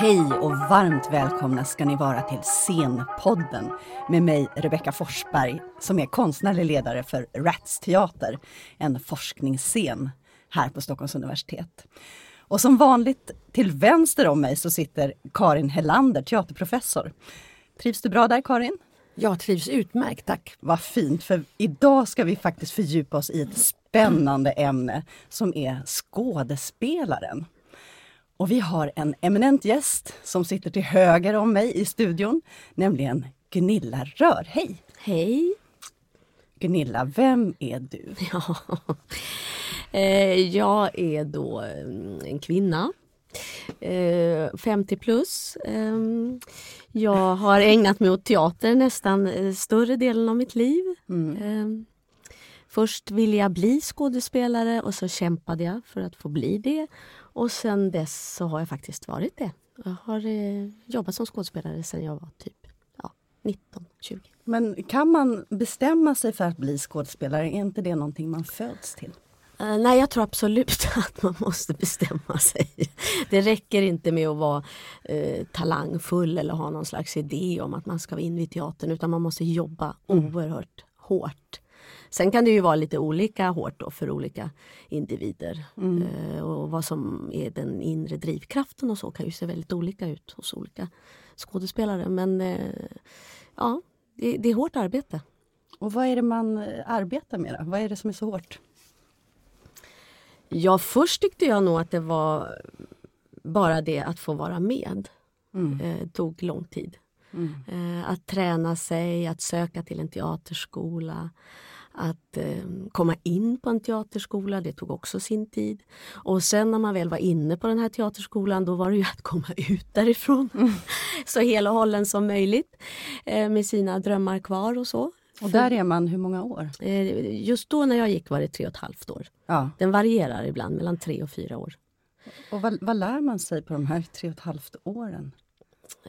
Hej och varmt välkomna ska ni vara till Scenpodden med mig Rebecka Forsberg som är konstnärlig ledare för Rats Teater, en forskningsscen här på Stockholms universitet. Och som vanligt till vänster om mig så sitter Karin Hellander, teaterprofessor. Trivs du bra där Karin? Jag trivs utmärkt, tack. Vad fint, för idag ska vi faktiskt fördjupa oss i ett spännande ämne som är skådespelaren. Och vi har en eminent gäst som sitter till höger om mig i studion, nämligen Gunilla Rör. Hej! Hej! Gunilla, vem är du? Ja. Eh, jag är då mm, en kvinna, 50 eh, plus. Ehm, jag har ägnat mig åt teater nästan eh, större delen av mitt liv. Mm. Ehm, först ville jag bli skådespelare och så kämpade jag för att få bli det. Och sen dess så har jag faktiskt varit det. Jag har eh, jobbat som skådespelare sedan jag var typ ja, 19, 20. Men kan man bestämma sig för att bli skådespelare? Är inte det någonting man föds till? Uh, nej, jag tror absolut att man måste bestämma sig. Det räcker inte med att vara uh, talangfull eller ha någon slags idé om att man ska vara in i teatern utan man måste jobba mm. oerhört hårt. Sen kan det ju vara lite olika hårt då för olika individer. Mm. Uh, och vad som är den inre drivkraften och så kan ju se väldigt olika ut hos olika skådespelare. Men ja, det, det är hårt arbete. Och vad är det man arbetar med? Då? Vad är det som är så hårt? Ja, först tyckte jag nog att det var bara det att få vara med. Mm. Eh, tog lång tid. Mm. Eh, att träna sig, att söka till en teaterskola. Att eh, komma in på en teaterskola, det tog också sin tid. Och sen när man väl var inne på den här teaterskolan då var det ju att komma ut därifrån. Mm. så hela hållen som möjligt. Eh, med sina drömmar kvar och så. Och där är man hur många år? Eh, just då när jag gick var det tre och ett halvt år. Ja. Den varierar ibland mellan tre och fyra år. Och vad, vad lär man sig på de här tre och ett halvt åren?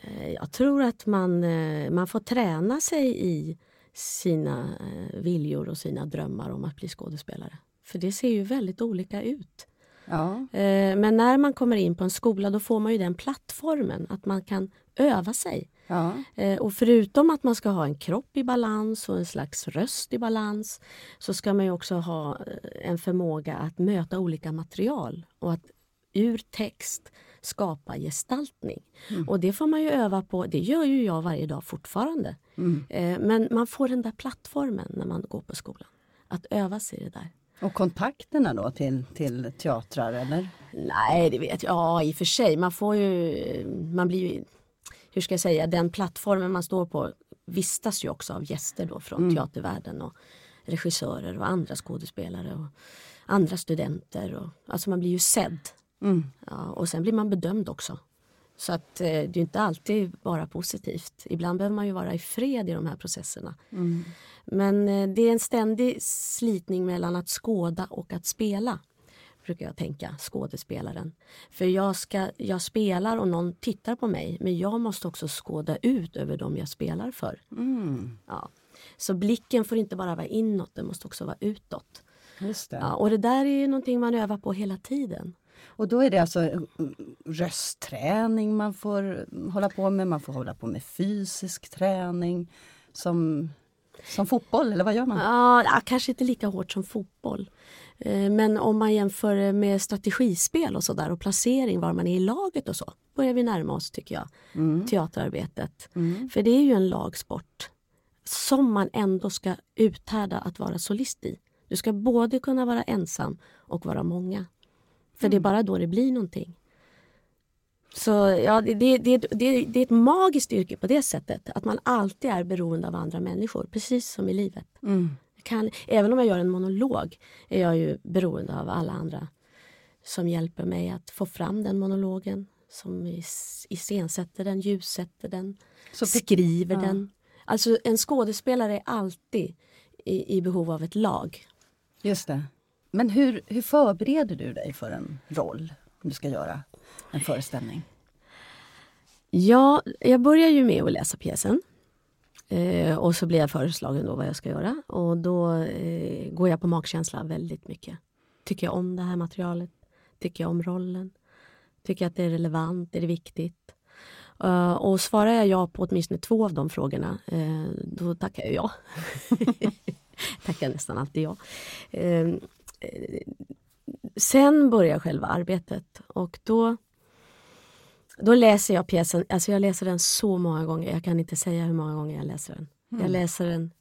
Eh, jag tror att man, eh, man får träna sig i sina viljor och sina drömmar om att bli skådespelare. För det ser ju väldigt olika ut. Ja. Men när man kommer in på en skola då får man ju den plattformen att man kan öva sig Ja. Eh, och förutom att man ska ha en kropp i balans och en slags röst i balans så ska man också ha eh, en förmåga att möta olika material och att ur text skapa gestaltning. Mm. Och det får man ju öva på, det gör ju jag varje dag fortfarande. Mm. Eh, men man får den där plattformen när man går på skolan. Att öva sig i det där. Och kontakterna då till, till teatrar eller? Nej, det vet jag. Ja, i och för sig. Man får ju, man blir ju hur ska jag säga, den plattformen man står på vistas ju också av gäster då från mm. teatervärlden och regissörer och andra skådespelare och andra studenter. Och, alltså man blir ju sedd. Mm. Ja, och sen blir man bedömd också. Så att eh, det är inte alltid bara positivt. Ibland behöver man ju vara i fred i de här processerna. Mm. Men eh, det är en ständig slitning mellan att skåda och att spela brukar jag tänka, skådespelaren. För jag, ska, jag spelar och någon tittar på mig men jag måste också skåda ut över dem jag spelar för. Mm. Ja. Så blicken får inte bara vara inåt, den måste också vara utåt. Just det. Ja, och det där är någonting man övar på hela tiden. Och då är det alltså mm, röstträning man får hålla på med, man får hålla på med fysisk träning som, som fotboll, eller vad gör man? Ja, kanske inte lika hårt som fotboll. Eh, men om man jämför med strategispel och sådär och placering, var man är i laget och så, börjar vi närma oss tycker jag, mm. teaterarbetet. Mm. För det är ju en lagsport som man ändå ska uthärda att vara solist i. Du ska både kunna vara ensam och vara många. För det är mm. bara då det blir någonting. Så ja, det, det, det, det, är ett magiskt yrke på det sättet att man alltid är beroende av andra människor, precis som i livet. Mm kan, även om jag gör en monolog är jag ju beroende av alla andra som hjälper mig att få fram den monologen. Som iscensätter den, ljussätter den, Så, skriver ja. den. Alltså en skådespelare är alltid i, i, behov av ett lag. Just det. Men hur, hur förbereder du dig för en roll? Om du ska göra en föreställning? Ja, jag börjar ju med att läsa pjäsen. Eh, och så blir jag föreslagen då vad jag ska göra och då eh, går jag på magkänsla väldigt mycket. Tycker jag om det här materialet? Tycker jag om rollen? Tycker jag att det är relevant? Är det viktigt? Uh, och svarar jag ja på åtminstone två av de frågorna, uh, då tackar jag ja. tackar nästan alltid ja. Eh, Sen börjar själva arbetet och då då läser jag pjäsen, alltså jag läser den så många gånger, jag kan inte säga hur många gånger jag läser den. Mm. Jag läser den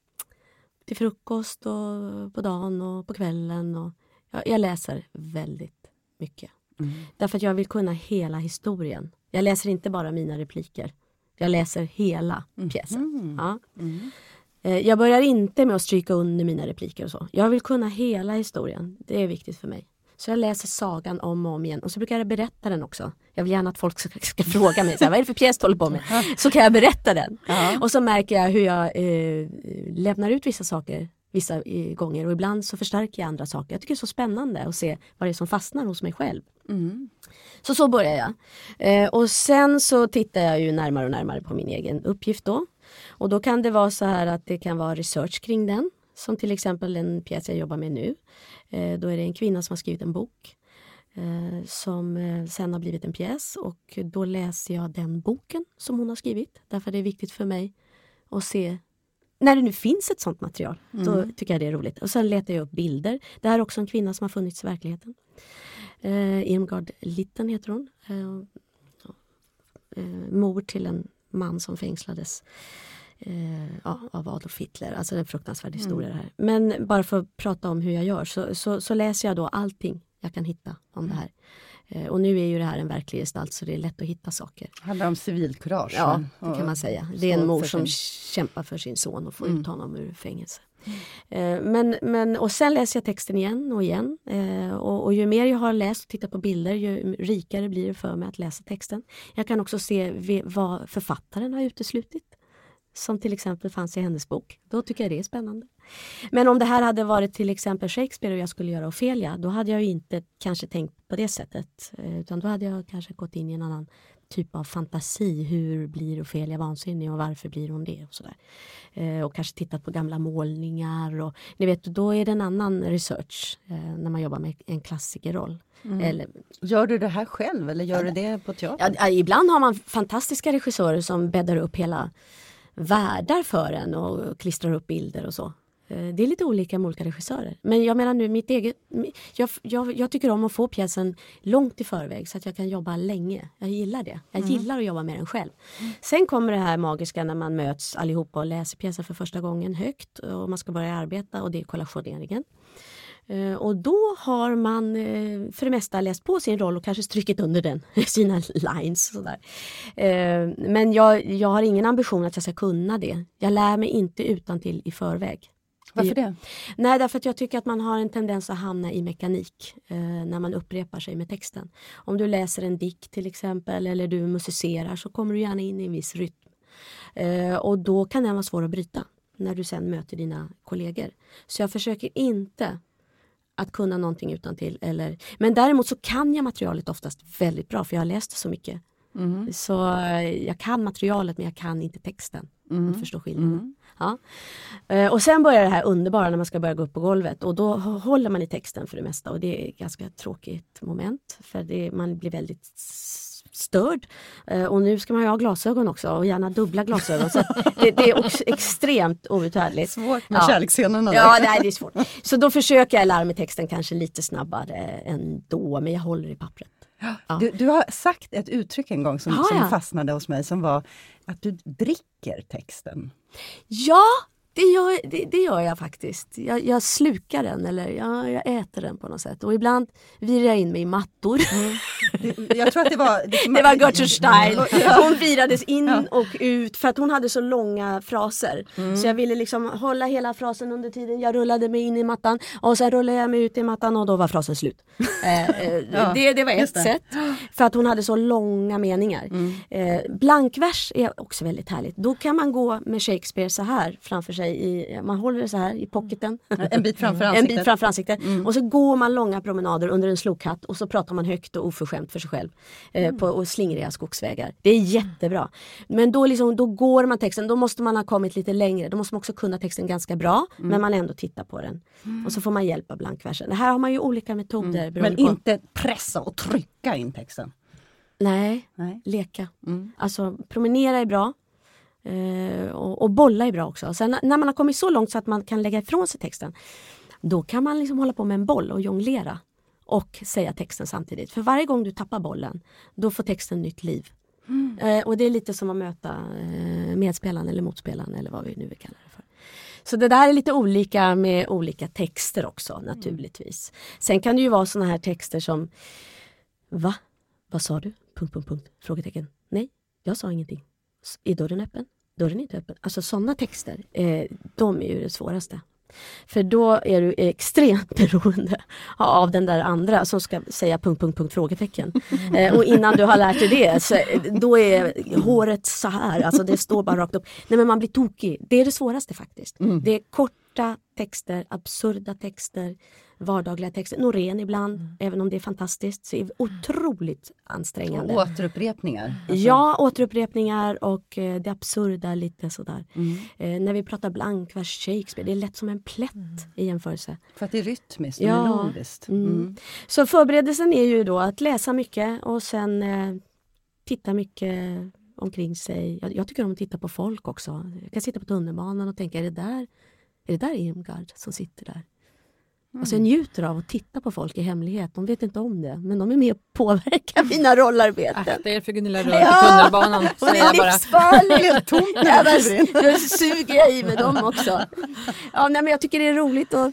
till frukost och på dagen och på kvällen. Och jag, jag läser väldigt mycket. Mm. Därför att jag vill kunna hela historien. Jag läser inte bara mina repliker. Jag läser hela mm. pjäsen. Mm. Ja. Eh, jag börjar inte med att stryka under mina repliker och så. Jag vill kunna hela historien. Det är viktigt för mig. Så jag läser sagan om och om igen och så brukar jag berätta den också. Jag vill gärna att folk ska, ska fråga mig, så här, vad är det för pjäs du håller på med? Så kan jag berätta den. Ja. Och så märker jag hur jag eh, lämnar ut vissa saker vissa gånger och ibland så förstärker jag andra saker. Jag tycker det är så spännande att se vad det är som fastnar hos mig själv. Mm. Så så börjar jag. Eh, och sen så tittar jag ju närmare och närmare på min egen uppgift då. Och då kan det vara så här att det kan vara research kring den. Som till exempel en pjäs jag jobbar med nu. Eh, då är det en kvinna som har skrivit en bok eh, som eh, sen har blivit en pjäs och då läser jag den boken som hon har skrivit. Därför är det viktigt för mig att se när det nu finns ett sånt material, mm. då tycker jag det är roligt. Och sen letar jag upp bilder. Det här är också en kvinna som har funnits i verkligheten. Eh, Irmgard Litten heter hon. Eh, eh, mor till en man som fängslades eh, ja, av Adolf Hitler. Alltså en fruktansvärd historia mm. här. Men bara för att prata om hur jag gör så, så, så läser jag då allting jag kan hitta om mm. det här. Eh, och nu är ju det här en verklig gestalt så det är lätt att hitta saker. Det handlar om civilkurage. Ja, det kan man säga. Det är en mor som kämpar för sin son och får mm. ut honom ur fängelse. Mm. Men, men, och sen läser jag texten igen och igen. Eh, och, och, ju mer jag har läst och tittat på bilder ju rikare blir det för mig att läsa texten. Jag kan också se vad författaren har uteslutit som till exempel fanns i hennes bok. Då tycker jag det är spännande. Men om det här hade varit till exempel Shakespeare och jag skulle göra Ofelia, då hade jag inte kanske tänkt på det sättet. Eh, utan då hade jag kanske gått in i en annan typ av fantasi. Hur blir Ofelia vansinnig och varför blir hon det? Och, sådär. Eh, och kanske tittat på gamla målningar. Och, ni vet, då är det en annan research eh, när man jobbar med en klassikerroll. Mm. Eller, gör du det här själv eller gör du det på teatern? Ja, ibland har man fantastiska regissörer som bäddar upp hela världar för en och klistrar upp bilder och så. Eh, det är lite olika med olika regissörer. Men jag menar nu mitt eget... Jag, jag, jag, tycker om att få pjäsen långt i förväg så att jag kan jobba länge. Jag gillar det. Jag mm. gillar att jobba med den själv. Mm. Sen kommer det här magiska när man möts allihopa och läser pjäsen för första gången högt och man ska börja arbeta och det är kollationeringen. Eh, och då har man eh, för det mesta läst på sin roll och kanske strukit under den, sina lines. Sådär. Eh, men jag, jag har ingen ambition att jag ska kunna det. Jag lär mig inte utan till i förväg. Varför det? Nej, därför att jag tycker att man har en tendens att hamna i mekanik eh, när man upprepar sig med texten. Om du läser en dikt till exempel eller du musicerar så kommer du gärna in i en viss rytm. Eh, och då kan den vara svår att bryta när du sen möter dina kollegor. Så jag försöker inte att kunna någonting utan till eller Men däremot så kan jag materialet oftast väldigt bra för jag har läst det så mycket. Mm. Så eh, jag kan materialet men jag kan inte texten. Mm. Förstår skillnaden. Mm. Ja. Eh, och sen börjar det här underbara när man ska börja gå upp på golvet och då håller man i texten för det mesta och det är ett ganska tråkigt moment för det, man blir väldigt störd. Eh, och nu ska man ju ha glasögon också och gärna dubbla glasögon. Så det, det, är också extremt outhärdligt. Svårt med ja. kärleksscenerna. Ja, nej, det är svårt. Så då försöker jag lära mig texten kanske lite snabbare ändå, men jag håller i pappret. Ja. Du, du, har sagt ett uttryck en gång som, som fastnade hos mig som var att du dricker texten. Ja, det gör, det, det gör jag faktiskt. Jag, jag, slukar den eller jag, jag äter den på något sätt. Och ibland virar jag in mig i mattor. Mm. Jag tror att det var... Det, det var Gertrude Stein. Hon virades in och ut för att hon hade så långa fraser. Mm. Så jag ville liksom hålla hela frasen under tiden jag rullade mig in i mattan. Och sen rullade jag mig ut i mattan och då var frasen slut. eh, eh ja, det, det var ett sätt. För att hon hade så långa meningar. Mm. Eh, blankvers är också väldigt härligt. Då kan man gå med Shakespeare så här framför sig i, man håller det så här i pocketen. En bit framför ansiktet. en bit framför ansiktet. Mm. Och så går man långa promenader under en slokhatt och så pratar man högt och oförskämt för sig själv. Eh, mm. på och slingriga skogsvägar. Det är jättebra. Men då, liksom, då går man texten, då måste man ha kommit lite längre. Då måste man också kunna texten ganska bra mm. men man ändå tittar på den. Mm. Och så får man hjälp av blankversen. Det här har man ju olika metoder. Mm. Men inte pressa och trycka in texten. Nej, Nej. leka. Mm. Alltså promenera är bra. Eh, och, och bolla är bra också. Sen när man har kommit så långt så att man kan lägga ifrån sig texten. Då kan man liksom hålla på med en boll och jonglera. Och säga texten samtidigt. För varje gång du tappar bollen, då får texten nytt liv. Eh, och det är lite som att möta eh, medspelaren eller motspelaren eller vad vi nu vill kalla det för. Så det där är lite olika med olika texter också naturligtvis. Sen kan det ju vara såna här texter som Va? Vad sa du? Punkt, punkt, punkt. Frågetecken. Nej, jag sa ingenting. Är dörren öppen? Dörren är inte öppen. Alltså sådana texter, eh, de är ju det svåraste. För då är du extremt beroende av den där andra som ska säga punkt, punkt, punkt, frågetecken. Eh, och innan du har lärt dig det, så, eh, då är håret så här, alltså det står bara rakt upp. Nej men man blir tokig. Det är det svåraste faktiskt. Det är korta texter, absurda texter, vardagliga texter. Norén ibland, även om det är fantastiskt, så är det otroligt ansträngande. Och återupprepningar. Alltså, Ja, återupprepningar och eh, det absurda lite sådär. Mm. Eh, när vi pratar blankvers Shakespeare, det är lätt som en plätt i jämförelse. För att det är rytmiskt och Ja. melodiskt. Mm. Så förberedelsen är ju då att läsa mycket och sen eh, titta mycket omkring sig. Jag, jag tycker om att titta på folk också. Jag kan sitta på tunnelbanan och tänka, är det där, är det där Irmgard som sitter där? Alltså jag njuter av att titta på folk i hemlighet. De vet inte om det, men de är med och påverkar mina rollarbeten. Akta er för Gunilla Röd Ja. tunnelbanan. Hon jag är livsfarlig! Helt tomt när Ja, du men kliver in. Då suger jag i med dem också. Ja, nej, men jag tycker det är roligt. Och...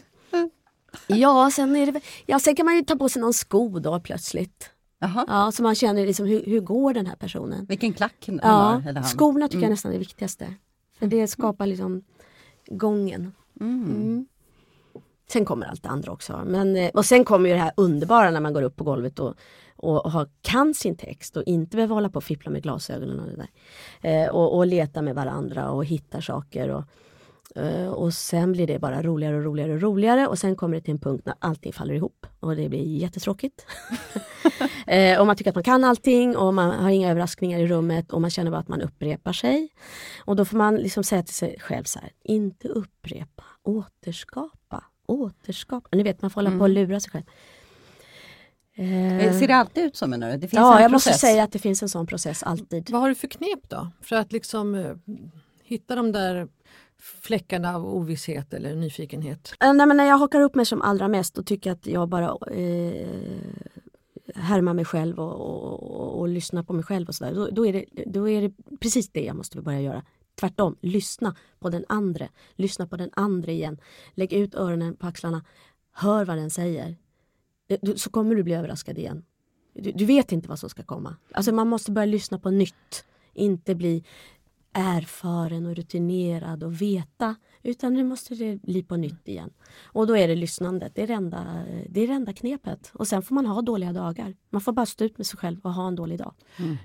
Ja, sen, är det... ja, sen kan man ju ta på sig någon sko då plötsligt. Jaha. Ja, så man känner liksom, hur, hur går den här personen? Vilken klack han Ja, har, eller han. skorna tycker jag nästan är det viktigaste. För det skapar liksom gången. Mm. Sen kommer allt det andra också. Men, eh, och sen kommer ju det här underbara när man går upp på golvet och, och har, kan sin text och inte behöver hålla på och fippla med glasögonen och det där. Eh, och, och leta med varandra och hitta saker. Och, eh, och sen blir det bara roligare och roligare och roligare och sen kommer det till en punkt när allting faller ihop och det blir jättetråkigt. eh, och man tycker att man kan allting och man har inga överraskningar i rummet och man känner bara att man upprepar sig. Och då får man liksom säga till sig själv så här, inte upprepa, återskapa, återskapa. Ni vet man får hålla på och lura sig själv. Eh, Ser det alltid ut så menar du? Det finns ja, en jag process. måste säga att det finns en sån process alltid. Vad har du för knep då? För att liksom eh, hitta de där fläckarna av ovisshet eller nyfikenhet. Eh, Nej, men när jag hakar upp mig som allra mest och tycker att jag bara eh, härmar mig själv och, och, och, och lyssnar på mig själv och sådär. Då, då, är det, då är det precis det jag måste börja göra. Tvärtom, lyssna på den andra. Lyssna på den andra igen. Lägg ut öronen på axlarna. Hör vad den säger. Eh, så kommer du bli överraskad igen. Du, du vet inte vad som ska komma. Alltså man måste börja lyssna på nytt. Inte bli erfaren och rutinerad och veta. Utan nu måste det bli på nytt igen. Och då är det lyssnandet. Det är det, enda, det är det enda knepet. Och sen får man ha dåliga dagar. Man får bara stå ut med sig själv och ha en dålig dag.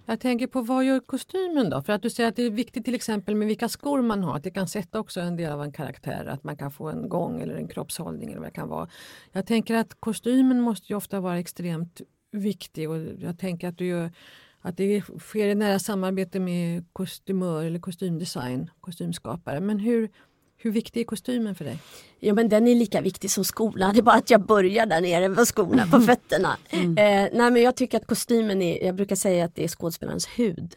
Jag tänker på vad gör kostymen då? För att du säger att det är viktigt till exempel med vilka skor man har. Att det kan sätta också en del av en karaktär. Att man kan få en gång eller en kroppshållning eller vad det kan vara. Jag tänker att kostymen måste ju ofta vara extremt viktig och jag tänker att du gör att det sker i nära samarbete med kostymör eller kostymdesign, kostymskapare. Men hur, hur viktig är kostymen för dig? Ja men den är lika viktig som skorna. Det är bara att jag börjar där nere med skorna på fötterna. Eh, nej men jag tycker att kostymen är, jag brukar säga att det är skådespelarens hud.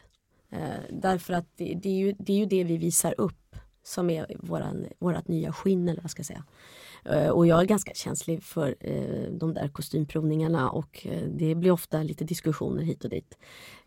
Eh, därför att det, det, är ju, det är ju det vi visar upp som är våran, vårat nya skinn eller vad ska jag säga. Eh, och jag är ganska känslig för eh, de där kostymprovningarna och eh, det blir ofta lite diskussioner hit och dit.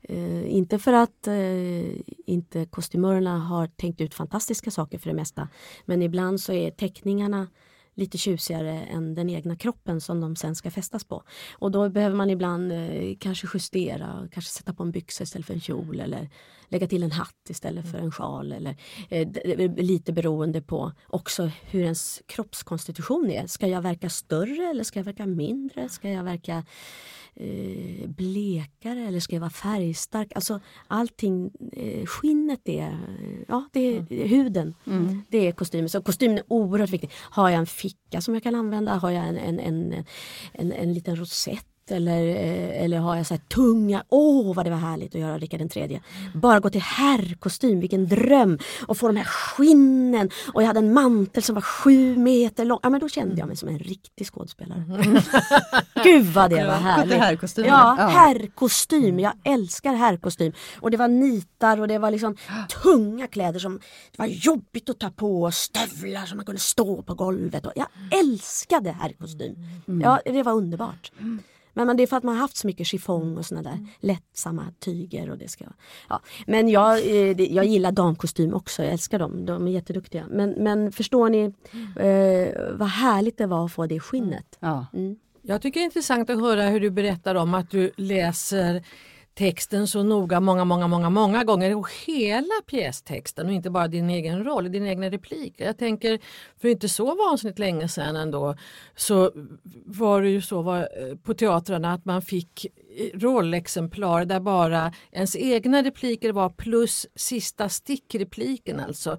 Eh, inte för att eh, inte kostymörerna har tänkt ut fantastiska saker för det mesta. Men ibland så är teckningarna lite tjusigare än den egna kroppen som de sen ska fästas på. Och då behöver man ibland eh, kanske justera, kanske sätta på en byxa istället för en kjol eller lägga till en hatt istället för en sjal. Eller, eh, d- lite beroende på också hur ens kroppskonstitution är. Ska jag verka större eller ska jag verka mindre? Ska jag verka eh, blekare eller ska jag vara färgstark? Alltså allting, eh, skinnet är, ja det är huden. Det är kostymen. Så kostymen är oerhört viktig. Har jag en ficka som jag kan använda? Har jag en, en, en, en, en liten rosett? Eller, eh, eller har jag så här tunga, åh oh, vad det var härligt att göra Rickard den tredje. Bara gå till herrkostym, vilken dröm! Och få de här skinnen och jag hade en mantel som var sju meter lång. Ja men då kände jag mig som en riktig skådespelare. Gud vad det var härligt! Herrkostym. Ja, herrkostym. Jag älskar herrkostym. Och det var nitar och det var liksom tunga kläder som det var jobbigt att ta på och stövlar som man kunde stå på golvet. Och jag älskade herrkostym. Mm. Ja, det var underbart. Men, men det är för att man har haft så mycket chiffong och såna där lättsamma tyger. Och det ska, ja. Men jag, eh, jag gillar damkostym också, jag älskar dem. De är jätteduktiga. Men, men förstår ni eh, vad härligt det var att få det skinnet. Ja. Mm. Jag tycker det är intressant att höra hur du berättar om att du läser texten så noga många, många, många, många gånger och hela pjästexten och inte bara din egen roll, din egna replik. Jag tänker, för inte så vansinnigt länge sedan ändå, så var det ju så var, eh, på teatrarna att man fick rollexemplar där bara ens egna repliker var plus sista stickrepliken, alltså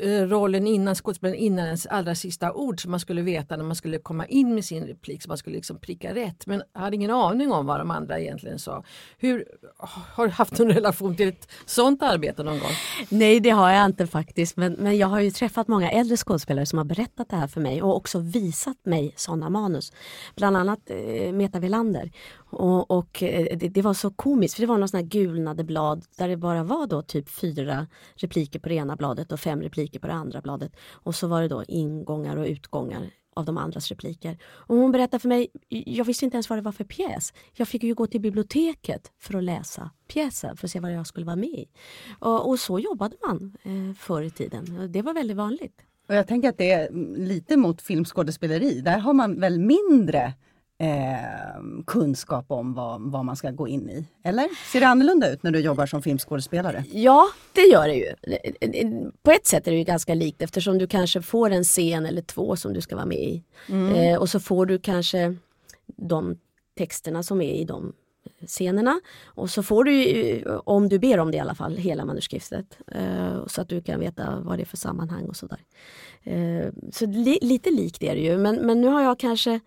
eh, rollen innan skådespelaren innan ens allra sista ord som man skulle veta när man skulle komma in med sin replik så man skulle liksom pricka rätt. Men jag hade ingen aning om vad de andra egentligen sa. Hur, har du haft en relation till ett sånt arbete någon gång? Nej det har jag inte faktiskt men, men jag har ju träffat många äldre skådespelare som har berättat det här för mig och också visat mig sådana manus. Bland annat eh, Meta Velander och, och eh, det, det, var så komiskt för det var några sådana här gulnade blad där det bara var då typ fyra repliker på det ena bladet och fem repliker på det andra bladet. Och så var det då ingångar och utgångar av de andras repliker. Och hon berättade för mig, jag visste inte ens vad det var för pjäs. Jag fick ju gå till biblioteket för att läsa pjäsen för att se vad jag skulle vara med i. Och, och så jobbade man eh, förr i tiden. Det var väldigt vanligt. Och jag tänker att det är lite mot filmskådespeleri. Där har man väl mindre eh, kunskap om vad, vad man ska gå in i. Eller? Ser det annorlunda ut när du jobbar som filmskådespelare? Ja, det gör det ju. På ett sätt är det ju ganska likt eftersom du kanske får en scen eller två som du ska vara med i. Mm. Eh, och så får du kanske de texterna som är i de scenerna. Och så får du, om du ber om det i alla fall, hela manuskriptet. Eh, så att du kan veta vad det är för sammanhang och sådär. Eh, så li, lite likt är det ju. Men, men nu har jag kanske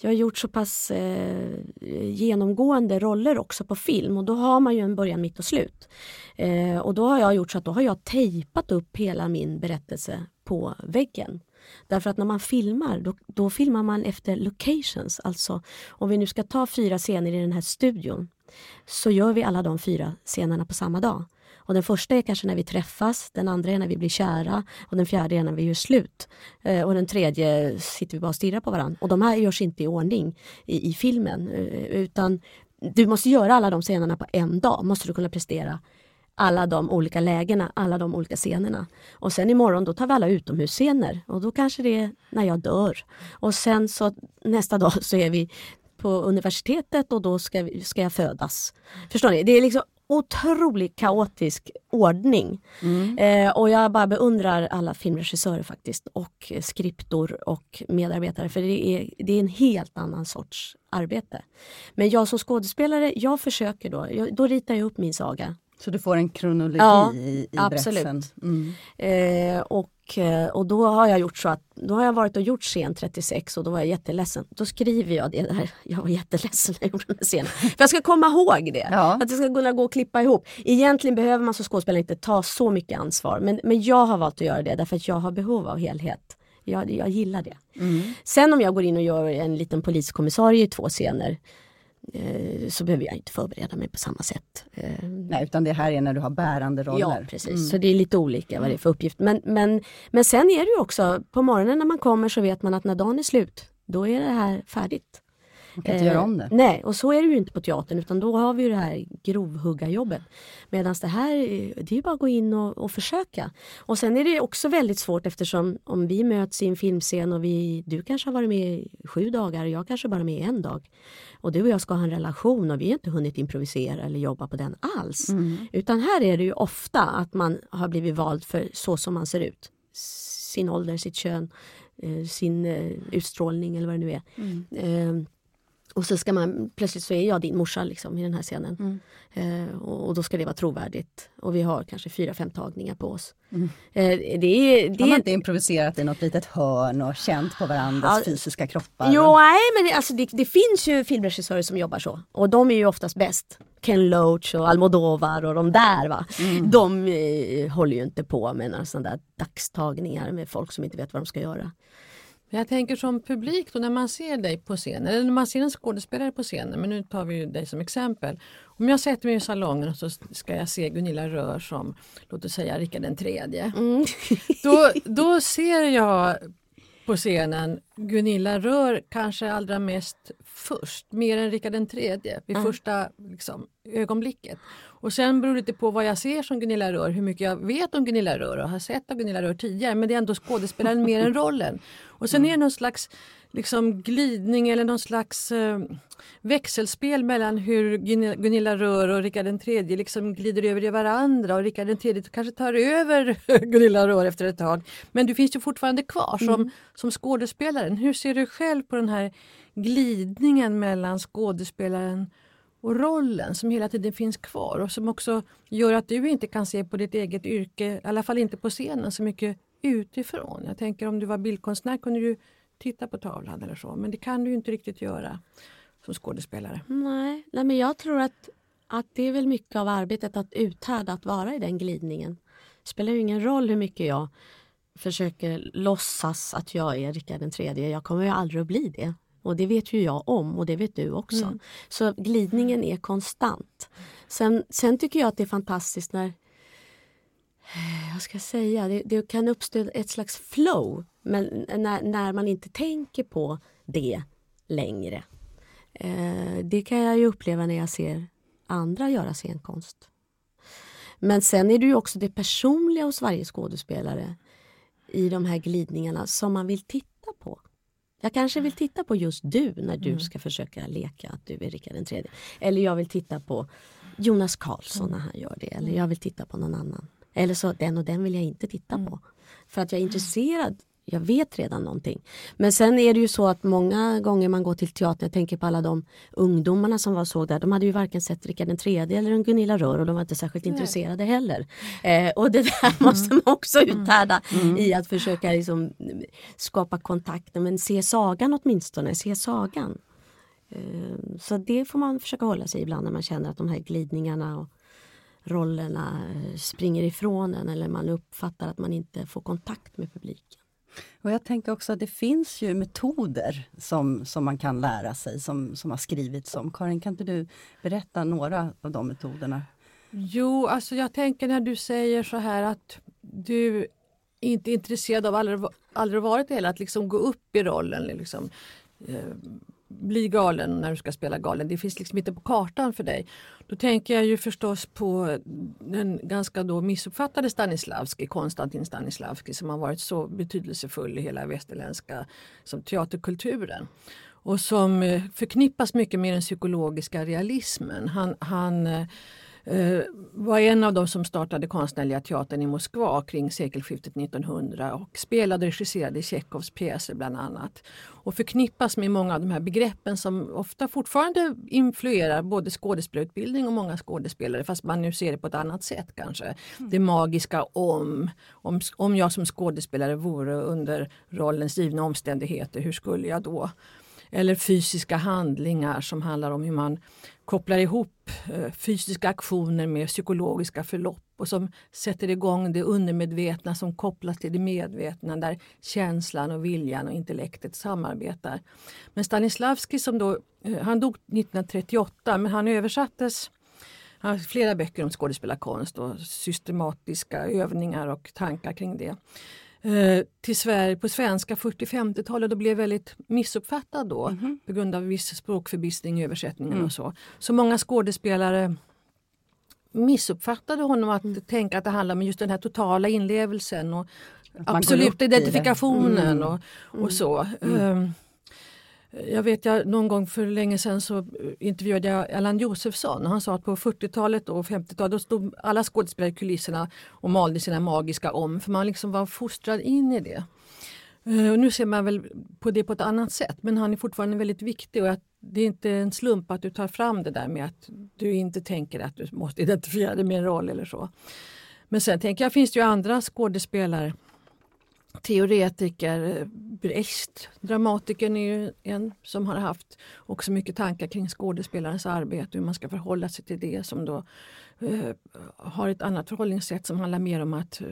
jag har gjort så pass eh, genomgående roller också på film och då har man ju en början, mitt och slut. Eh, och då har jag gjort så att då har jag tejpat upp hela min berättelse på väggen. Därför att när man filmar, då, då filmar man efter locations. Alltså om vi nu ska ta fyra scener i den här studion så gör vi alla de fyra scenerna på samma dag. Och den första är kanske när vi träffas, den andra är när vi blir kära och den fjärde är när vi gör slut. Eh, och den tredje sitter vi bara och stirrar på varandra. Och de här görs inte i ordning i, i filmen eh, utan du måste göra alla de scenerna på en dag, måste du kunna prestera alla de olika lägena, alla de olika scenerna. Och sen imorgon då tar vi alla utomhusscener och då kanske det är när jag dör. Och sen så nästa dag så är vi på universitetet och då ska, vi, ska jag födas. Förstår ni? Det är liksom otroligt kaotisk ordning. Mm. Eh, och jag bara beundrar alla filmregissörer faktiskt och skriptor och medarbetare för det är, det är en helt annan sorts arbete. Men jag som skådespelare, jag försöker då, jag, då ritar jag upp min saga. Så du får en kronologi ja, i, i absolut. berättelsen? Mm. Eh, och Eh, och då har jag gjort så att då har jag varit och gjort scen 36 och då var jag jätteledsen. Då skriver jag det där. Jag var jätteledsen när jag gjorde den scenen. För jag ska komma ihåg det. Ja. Att det ska kunna gå och klippa ihop. Egentligen behöver man som skådespelare inte ta så mycket ansvar. Men, men jag har valt att göra det därför att jag har behov av helhet. Jag, jag gillar det. Mm. Sen om jag går in och gör en liten poliskommissarie i två scener så behöver jag inte förbereda mig på samma sätt. Eh, Nej, utan det här är när du har bärande roller. Ja, precis. Mm. Så det är lite olika vad det är för uppgift. Men, men, men sen är det ju också, på morgonen när man kommer så vet man att när dagen är slut, då är det här färdigt. Man kan inte eh, göra om det. Nej, och så är det ju inte på teatern utan då har vi ju det här grovhuggarjobbet. Medan det här, det är ju bara att gå in och, och, försöka. Och sen är det också väldigt svårt eftersom om vi möts i en filmscen och vi, du kanske har varit med i sju dagar och jag kanske bara med en dag. Och du och jag ska ha en relation och vi har inte hunnit improvisera eller jobba på den alls. Mm. Utan här är det ju ofta att man har blivit vald för så som man ser ut. Sin ålder, sitt kön, eh, sin eh, utstrålning eller vad det nu är. Mm. Och så ska man, plötsligt så är jag din morsa liksom, i den här scenen. Mm. Eh, och, och då ska det vara trovärdigt. Och vi har kanske fyra, fem tagningar på oss. Mm. Eh, det är, det Har man inte improviserat i något litet hörn och känt på varandras Ja. fysiska kroppar? Jo, nej, men det, alltså, det, det finns ju filmregissörer som jobbar så. Och de är ju oftast bäst. Ken Loach och Almodovar och de där va. De eh, håller ju inte på med några sådana där dagstagningar med folk som inte vet vad de ska göra. Men Jag tänker som publik då när man ser dig på scenen, eller när man ser en skådespelare på scenen, men nu tar vi dig som exempel. Om jag sätter mig i salongen och så ska jag se Gunilla Rör som, låt oss säga Rikard den tredje. Då, då ser jag på scenen Gunilla Rör kanske allra mest först, mer än Rikard den tredje vid första liksom, ögonblicket. Och sen beror det lite på vad jag ser som Gunilla Rör, hur mycket jag vet om Gunilla Rör och har sett av Gunilla Rör tidigare. Men det är ändå skådespelaren mer än rollen. Och sen är det någon slags liksom, glidning eller någon slags eh, växelspel mellan hur Gunilla, Rör och Rikard den tredje liksom glider över i varandra och Rikard den tredje kanske tar över Gunilla Rör efter ett tag. Men du finns ju fortfarande kvar som, som skådespelaren. Hur ser du själv på den här glidningen mellan skådespelaren och rollen som hela tiden finns kvar och som också gör att du inte kan se på ditt eget yrke, i alla fall inte på scenen, så mycket utifrån. Jag tänker om du var bildkonstnär kunde du titta på tavlan eller så, men det kan du ju inte riktigt göra som skådespelare. Nej, nej men jag tror att, att det är väl mycket av arbetet att uthärda att vara i den glidningen. Det spelar ju ingen roll hur mycket jag försöker låtsas att jag är Rikard den tredje. Jag kommer ju aldrig att bli det. Och det vet ju jag om och det vet du också. Så glidningen är konstant. Sen, sen tycker jag att det är fantastiskt när eh, jag ska säga, det, det kan uppstå ett slags flow men när, när man inte tänker på det längre. Eh, det kan jag ju uppleva när jag ser andra göra scenkonst. Men sen är det ju också det personliga hos varje skådespelare i de här glidningarna som man vill titta på. Jag kanske vill titta på just du när du ska försöka leka att du är Rikard tredje. Eller jag vill titta på Jonas Karlsson när han gör det. Eller jag vill titta på någon annan. Eller så den och den vill jag inte titta på. För att jag är intresserad. Jag vet redan någonting. Men sen är det ju så att många gånger man går till teatern, jag tänker på alla de ungdomarna som var så där, de hade ju varken sett Rikard den tredje eller en Gunilla Rör och de var inte särskilt intresserade heller. Eh, och det där måste man också uthärda i att försöka liksom, skapa kontakter, men se sagan åtminstone, se sagan. Eh, så det får man försöka hålla sig ibland när man känner att de här glidningarna och rollerna eh, springer ifrån en eller man uppfattar att man inte får kontakt med publiken. Och jag tänker också att det finns ju metoder som, som man kan lära sig, som, som har skrivits om. Karin, kan inte du berätta några av de metoderna? Jo, alltså jag tänker när du säger så här att du inte är intresserad av, aldrig, aldrig varit det heller, att liksom gå upp i rollen. Liksom, eh, bli galen när du ska spela galen. Det finns liksom inte på kartan för dig. Då tänker jag ju förstås på den ganska då missuppfattade Stanislavski, Konstantin Stanislavski som har varit så betydelsefull i hela västerländska som teaterkulturen. Och som eh, förknippas mycket med den psykologiska realismen. Han, han eh, var en av de som startade Konstnärliga teatern i Moskva kring sekelskiftet 1900 och spelade och regisserade Tjechovs pjäser bland annat. Och förknippas med många av de här begreppen som ofta fortfarande influerar både skådespelarutbildning och många skådespelare fast man nu ser det på ett annat sätt kanske. Det magiska om, om, om jag som skådespelare vore under rollens givna omständigheter, hur skulle jag då? Eller fysiska handlingar som handlar om hur man kopplar ihop eh, fysiska aktioner med psykologiska förlopp och som sätter igång det undermedvetna som kopplas till det medvetna där känslan och viljan och intellektet samarbetar. Men Stanislavski som då, eh, han dog 1938 men han översattes han har flera böcker om skådespelarkonst och systematiska övningar och tankar kring det till Sverige på svenska 40-50-talet och blev väldigt missuppfattad då på grund av viss språkförbistring i översättningen och så. Så många skådespelare missuppfattade honom att tänka att det handlar om just den här totala inlevelsen och absoluta identifikationen och, och så. Ehm, jag vet jag någon gång för länge sedan så intervjuade jag Allan Josefsson han sa att på 40-talet och 50-talet då stod alla skådespelare i kulisserna och malde sina magiska om för man liksom var fostrad in i det. Eh, och nu ser man väl på det på ett annat sätt men han är fortfarande väldigt viktig och att det är inte en slump att du tar fram det där med att du inte tänker att du måste identifiera dig med en roll eller så. Men sen tänker jag, finns det ju andra skådespelare teoretiker, eh, Brecht, dramatikern är ju en som har haft också mycket tankar kring skådespelarens arbete, och hur man ska förhålla sig till det som då eh, har ett annat förhållningssätt som handlar mer om att eh,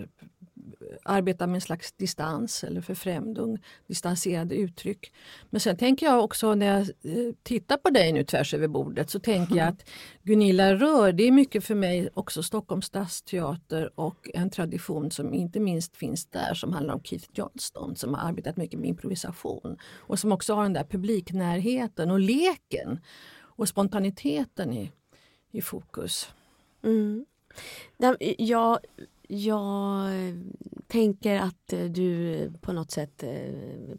arbeta med en slags distans eller förfrämdung, distanserade uttryck. Men sen tänker jag också när jag eh, tittar på dig nu tvärs över bordet så tänker jag att Gunilla Rör, det är mycket för mig också Stockholms stadsteater och en tradition som inte minst finns där som handlar om Keith Johnston som har arbetat mycket med improvisation och som också har den där publiknärheten och leken och spontaniteten i, i fokus. Mm. Jag jag tänker att eh, du på något sätt eh,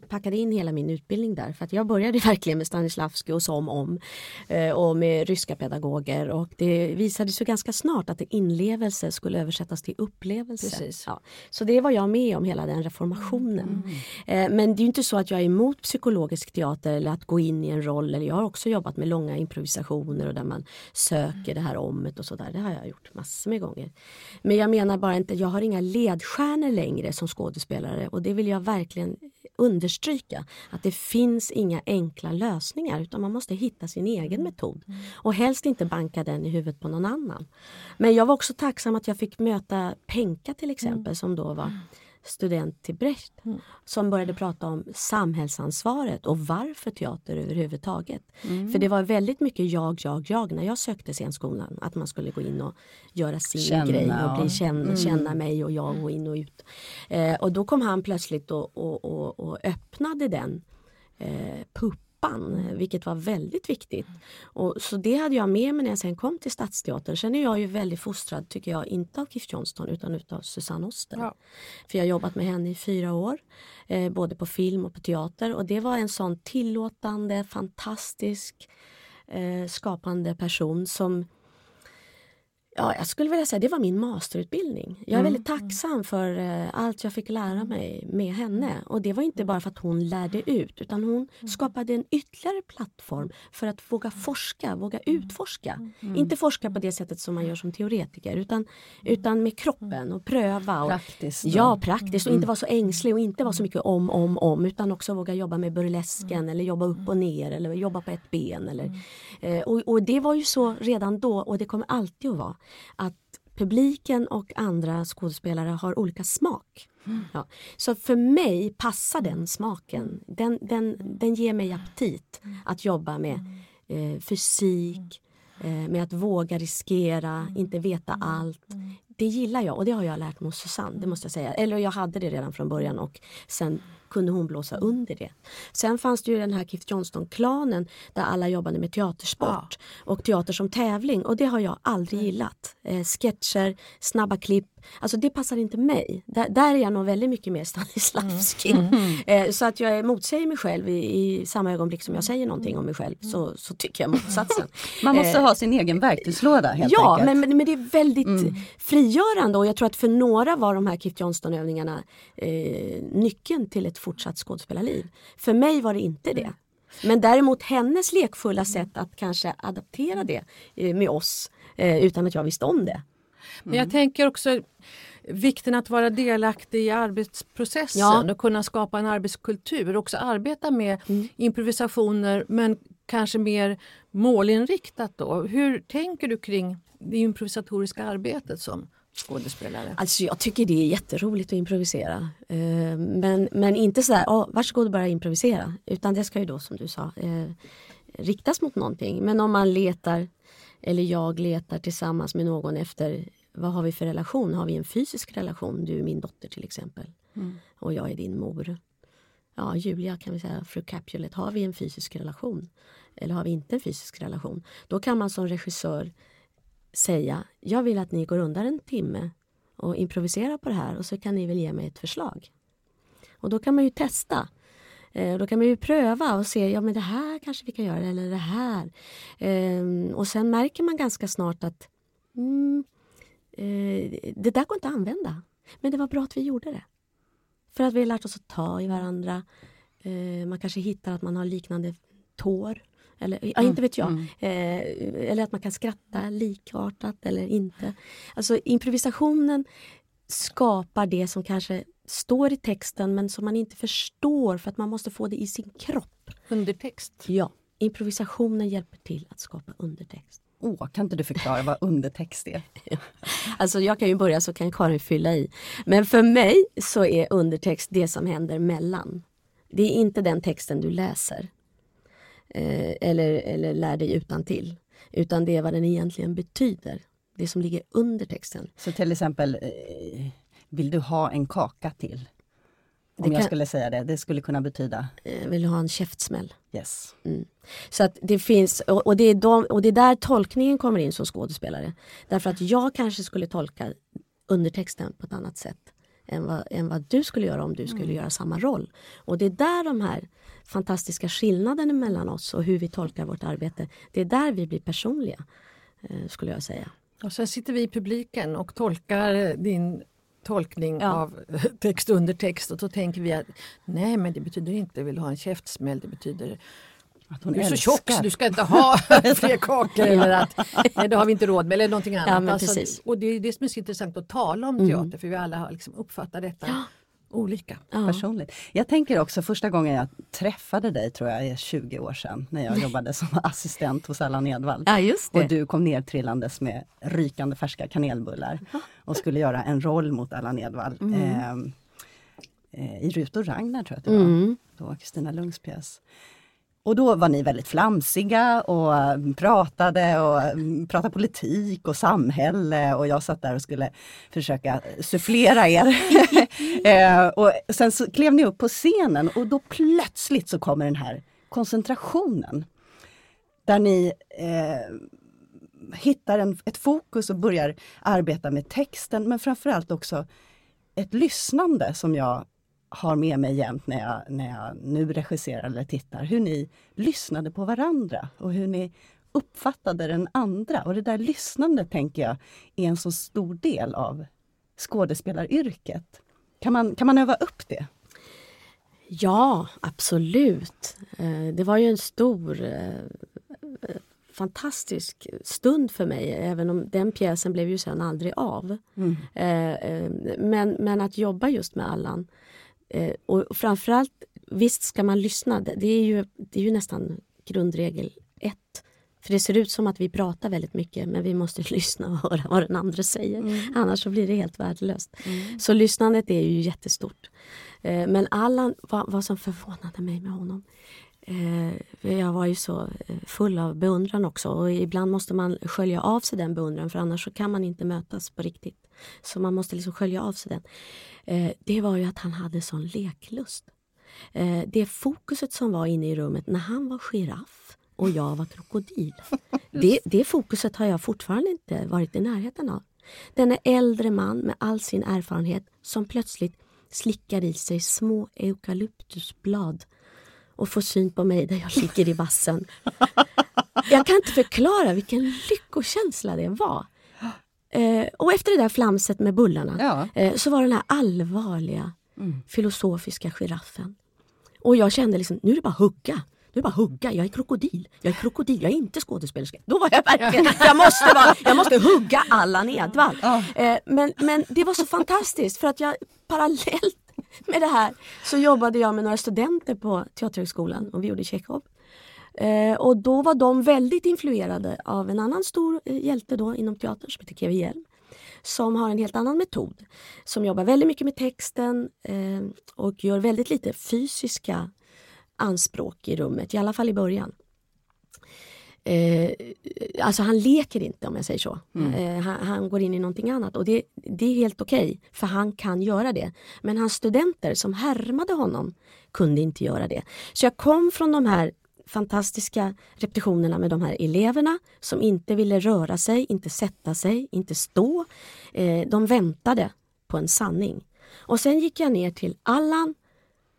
packade in hela min utbildning där. För att jag började verkligen med Stanislavski och som om eh, och med ryska pedagoger och det visade sig ganska snart att inlevelse skulle översättas till upplevelse. Precis. Ja. Så det var jag med om hela den reformationen. Mm. Men det är inte så att jag är emot psykologisk teater eller att gå in i en roll. Eller jag har också jobbat med långa improvisationer och där man söker det här omet och sådär. Det har jag gjort massor med gånger. Men jag menar bara inte, jag har inga ledstjärnor längre som skådespelare och det vill jag verkligen understryka. Att det finns inga enkla lösningar utan man måste hitta sin egen metod. Och helst inte banka den i huvudet på någon annan. Men jag var också tacksam att jag fick möta Penka till exempel som då var student till Brecht mm. som började prata om samhällsansvaret och varför teater överhuvudtaget. Mm. För det var väldigt mycket jag, jag, jag när jag sökte scenskolan. Att man skulle gå in och göra sin känna, grej och bli känna, mm. känna mig och jag och in och ut. Eh, och då kom han plötsligt och, och, och, och öppnade den eh, pupp pappan, vilket var väldigt viktigt. Och, så det hade jag med mig när jag sen kom till Stadsteatern. Sen är jag ju väldigt fostrad, tycker jag, inte av Keith Johnston utan utav Susanne Oster. Ja. För jag har jobbat med henne i fyra år, eh, både på film och på teater och det var en sån tillåtande, fantastisk, eh, skapande person som Ja, jag skulle vilja säga det var min masterutbildning. Jag är mm. väldigt tacksam för uh, allt jag fick lära mig med henne. Och det var inte bara för att hon lärde ut utan hon mm. skapade en ytterligare plattform för att våga forska, våga utforska. Mm. Inte forska på det sättet som man gör som teoretiker utan, utan med kroppen och pröva. Och, praktiskt. Ja, praktiskt och inte vara så ängslig och inte vara så mycket om, om, om utan också våga jobba med burlesken eller jobba upp och ner eller jobba på ett ben. Eller, uh, och, och det var ju så redan då och det kommer alltid att vara att publiken och andra skådespelare har olika smak. Mm. Ja. Så för mig passar den smaken. Den, den, den ger mig aptit att jobba med eh, fysik, eh, med att våga riskera, inte veta allt. Det gillar jag och det har jag lärt mig hos Susanne, det måste jag säga. Eller jag hade det redan från början och sen kunde hon blåsa under det. Sen fanns det ju den här Keith Johnston-klanen där alla jobbade med teatersport ja. och teater som tävling och det har jag aldrig gillat. Eh, sketcher, snabba klipp, alltså det passar inte mig. Där, där är jag nog väldigt mycket mer Stanislavski. Mm. Mm. Eh, så att jag motsäger mig själv i, i, samma ögonblick som jag säger någonting om mig själv så, så tycker jag motsatsen. Man måste eh, ha sin egen verktygslåda helt ja, enkelt. Men, men, men det är väldigt mm. Frigörande och jag tror att för några var de här Keith Johnston övningarna eh, nyckeln till ett fortsatt skådespelarliv. För mig var det inte det. Men däremot hennes lekfulla sätt att kanske adaptera det eh, med oss eh, utan att jag visste om det. Men jag tänker också vikten att vara delaktig i arbetsprocessen ja. och kunna skapa en arbetskultur. Också arbeta med mm. improvisationer men kanske mer målinriktat. Då. Hur tänker du kring det improvisatoriska arbetet som skådespelare? Alltså jag tycker det är jätteroligt att improvisera. Eh, men, men inte sådär, oh, varsågod och börja improvisera. Utan det ska ju då som du sa eh, riktas mot någonting. Men om man letar, eller jag letar tillsammans med någon efter vad har vi för relation? Har vi en fysisk relation? Du är min dotter till exempel. Mm. Och jag är din mor. Ja, Julia kan vi säga, fru Capulet, har vi en fysisk relation? Eller har vi inte en fysisk relation? Då kan man som regissör säga, jag vill att ni går undan en timme och improviserar på det här och så kan ni väl ge mig ett förslag. Och då kan man ju testa. Eh, då kan man ju pröva och se, ja men det här kanske vi kan göra eller det här. Eh, och sen märker man ganska snart att mm, eh, det där går inte att använda. Men det var bra att vi gjorde det. för att vi har lärt oss att ta i varandra. Eh, man kanske hittar att man har liknande tår. Eller, ja, inte vet jag. Mm. Eh, eller att man kan skratta likartat eller inte. Alltså improvisationen skapar det som kanske står i texten men som man inte förstår för att man måste få det i sin kropp. Undertext. Ja, improvisationen hjälper till att skapa undertext. Åh, kan inte du förklara vad undertext är? Alltså jag kan ju börja så kan Karin fylla i. Men för mig så är undertext det som händer mellan. Det är inte den texten du läser. Eh, eller, eller lär dig utan till. Utan det är vad den egentligen betyder. Det som ligger under texten. Så till exempel, eh, vill du ha en kaka till? Om Det jag kan- skulle säga det, det skulle kunna betyda Eh, vill du ha en käftsmäll? yes. Så att det finns, och, och, det är de, och det är där tolkningen kommer in som skådespelare. Därför att jag kanske skulle tolka undertexten på ett annat sätt än vad, än vad du skulle göra om du skulle göra samma roll. Och det är där de här fantastiska skillnaderna mellan oss och hur vi tolkar vårt arbete, det är där vi blir personliga. Eh, skulle jag säga. Och sen sitter vi i publiken och tolkar din tolkning Ja. av text under text och då tänker vi att nej men det betyder inte vill ha en käftsmäll, det betyder Att hon du är så tjock så du ska inte ha fler kakor eller att nej det har vi inte råd med eller någonting annat. men precis. och det är det som är så intressant att tala om teater för vi alla har liksom uppfattat detta olika. Ja. personligt. Jag tänker också första gången jag träffade dig tror jag är 20 år sedan när jag jobbade som assistent hos Allan Edwall. ja, just det. Och du kom ner trillandes med rykande färska kanelbullar och skulle göra en roll mot Allan Edwall. Eh, eh, I Rut och Ragnar tror jag att det var. Mm. Det var Kristina Lungs pjäs. Och då var ni väldigt flamsiga och mm, pratade och mm, pratade politik och samhälle och jag satt där och skulle försöka sufflera er. eh, och sen så klev ni upp på scenen och då plötsligt så kommer den här koncentrationen. Där ni eh, hittar en, ett fokus och börjar arbeta med texten men framförallt också ett lyssnande som jag har med mig jämt när jag, när jag nu regisserar eller tittar. Hur ni lyssnade på varandra och hur ni uppfattade den andra. Och det där lyssnandet tänker jag är en så stor del av skådespelaryrket. Kan man, kan man öva upp det? Ja, absolut. Eh, Det var ju en stor eh, fantastisk stund för mig, även om den pjäsen blev ju sen aldrig av. Eh, eh, Men, men att jobba just med Allan. Eh, Och framförallt, visst ska man lyssna. Det är ju, det är ju nästan grundregel ett. För det ser ut som att vi pratar väldigt mycket men vi måste lyssna och höra vad den andra säger. Annars så blir det helt värdelöst. Så lyssnandet är ju jättestort. Eh, Men Allan, vad, vad som förvånade mig med honom Eh, jag var ju så eh, full av beundran också och ibland måste man skölja av sig den beundran för annars så kan man inte mötas på riktigt. Så man måste liksom skölja av sig den. Eh, det var ju att han hade sån leklust. Eh, det fokuset som var inne i rummet när han var giraff och jag var krokodil. Det, det fokuset har jag fortfarande inte varit i närheten av. Denne äldre man med all sin erfarenhet som plötsligt slickar i sig små eukalyptusblad och får syn på mig där jag ligger i vassen. Jag kan inte förklara vilken lyckokänsla det var. Eh, och efter det där flamset med bullarna Ja. eh, så var den här allvarliga filosofiska giraffen. Och jag kände liksom, nu är det bara hugga. Nu är bara hugga. Jag är krokodil. Jag är krokodil. Jag är inte skådespelerska. Då var jag verkligen, jag måste, vara, jag måste hugga Allan Edwall. Eh, men, men det var så fantastiskt för att jag parallellt med det här så jobbade jag med några studenter på Teaterhögskolan och vi gjorde Tjechov. Eh, och då var de väldigt influerade av en annan stor eh, hjälte då inom teatern som heter Kevin Hjelm. Som har en helt annan metod. Som jobbar väldigt mycket med texten eh, och gör väldigt lite fysiska anspråk i rummet, i alla fall i början. Eh, alltså han leker inte om jag säger så. Eh, han, han går in i någonting annat och det, det är helt okej för han kan göra det. Men hans studenter som härmade honom kunde inte göra det. Så jag kom från de här fantastiska repetitionerna med de här eleverna som inte ville röra sig, inte sätta sig, inte stå. Eh, de väntade på en sanning. Och sen gick jag ner till Allan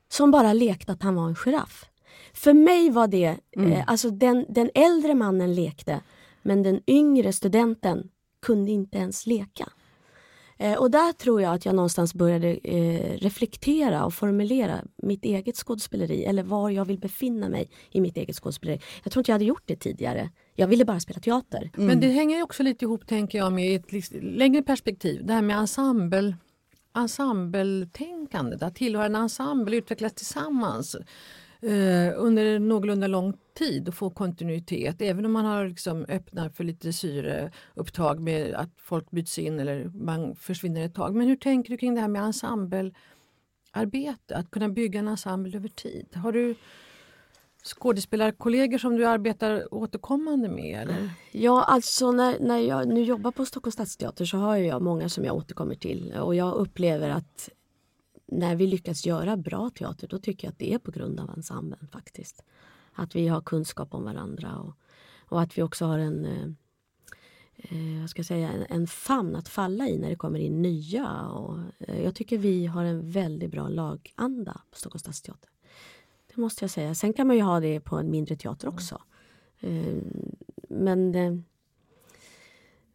som bara lekte att han var en giraff. För mig var det, eh, alltså den, den äldre mannen lekte men den yngre studenten kunde inte ens leka. Eh, och där tror jag att jag någonstans började eh, reflektera och formulera mitt eget skådespeleri eller var jag vill befinna mig i mitt eget skådespeleri. Jag tror inte jag hade gjort det tidigare. Jag ville bara spela teater. Mm. Men det hänger också lite ihop tänker jag med ett längre perspektiv. Det här med ensemble ensembletänkandet, att tillhöra en ensemble, utvecklas tillsammans eh, under någorlunda lång tid och få kontinuitet. Även om man har liksom öppnat för lite syreupptag med att folk byts in eller man försvinner ett tag. Men hur tänker du kring det här med ensemblearbete? Att kunna bygga en ensemble över tid. Har du skådespelarkollegor som du arbetar återkommande med? Eller? Ja, alltså när, när jag nu jobbar på Stockholms stadsteater så har jag många som jag återkommer till och jag upplever att när vi lyckas göra bra teater då tycker jag att det är på grund av ensemblen faktiskt. Att vi har kunskap om varandra och, och att vi också har en eh, eh jag ska säga, en, en famn att falla i när det kommer in nya. Och, eh, jag tycker vi har en väldigt bra laganda på Stockholms stadsteater. Det måste jag säga. Sen kan man ju ha det på en mindre teater också. Eh, men eh,